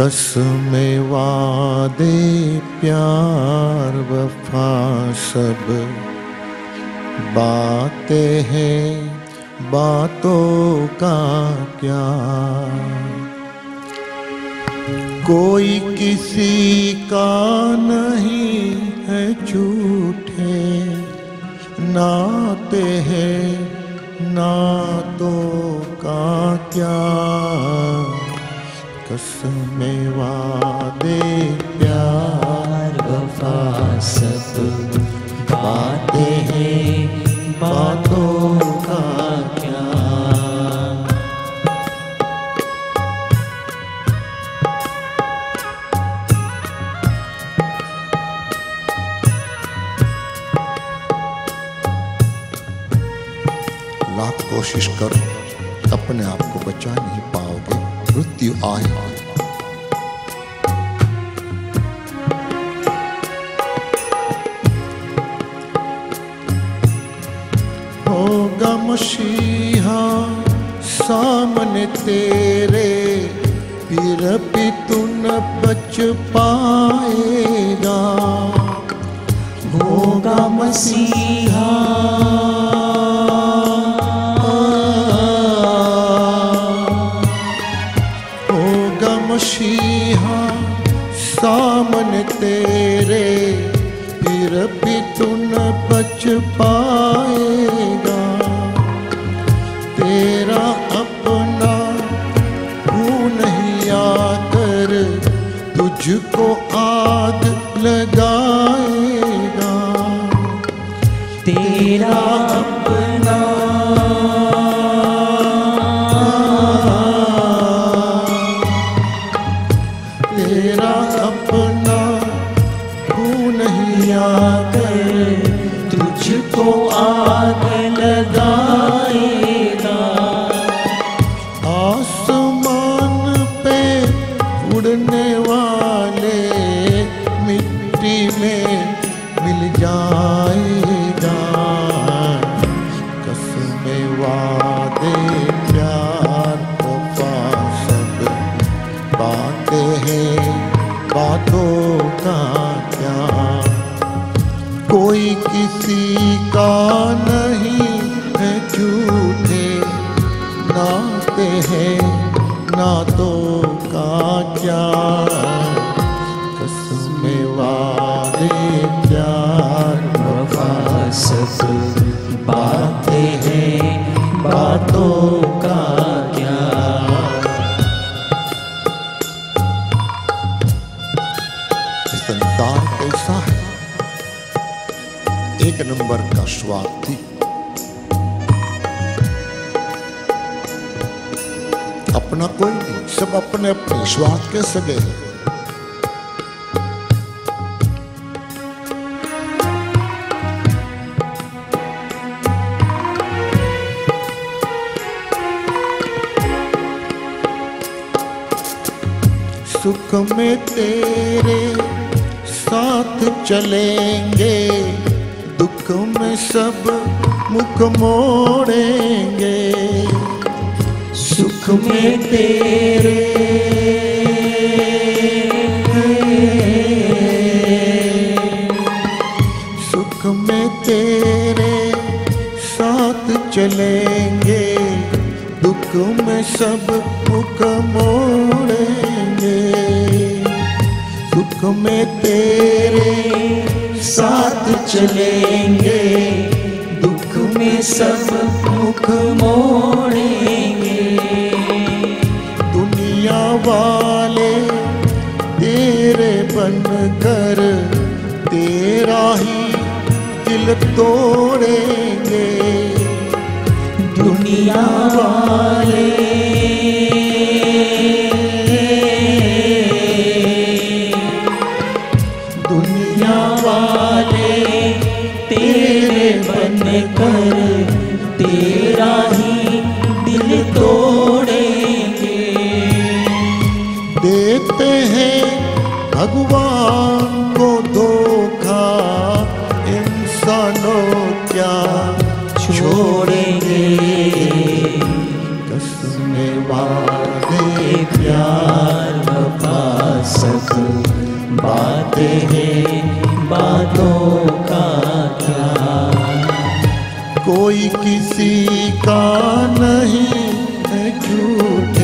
कसमें वादे प्यार वफा सब। बातें हैं, बातों का क्या? कोई किसी का नहीं है झूठे। नाते हैं, नातों का क्या? कसमें वादे प्यार वफा सब बातें हैं, बातों का क्या? लाख कोशिश करो, अपने आप को बचा नहीं पाओगे मृत्यु आए। होगा सामने तेरे फिर भी तू न बच पाएगा। होगा मसीहा तेरे फिर भी तू न बच पाएगा। तेरा अपना तू नहीं आकर तुझको आग लगाएगा तुझको आग लगाएगा। आसमान पे उड़ने वाले मिट्टी में मिल जाएगा। कसमें वादे प्यार वफा सब बातें हैं, बातों का क्या कोई किसी का नहीं है झूठे। नाते हैं नातों का क्या? कसमें वादे प्यार वफा सब बातें हैं बातों का क्या? संसार कैसा है? एक नंबर का स्वार्थी। अपना कोई नहीं, सब अपने अपने स्वार्थ के सगे हैं। सुख में तेरे साथ चलेंगे। दुख में सब मुख मोड़ेंगे। सुख में तेरे सुख में तेरे साथ चलेंगे। दुख में सब मुख मोड़ेंगे। सुख में तेरे साथ चलेंगे, दुख में सब मुख मोड़ेंगे। दुनिया वाले तेरे बन कर तेरा ही दिल तोड़ेंगे। दुनिया वाले दुनिया वाले तेरे बन कर तेरा ही दिल तोड़ेंगे। देते हैं भगवान को धोखा, इंसानों क्या छोड़ेंगे? कोई किसी का नहीं है झूठे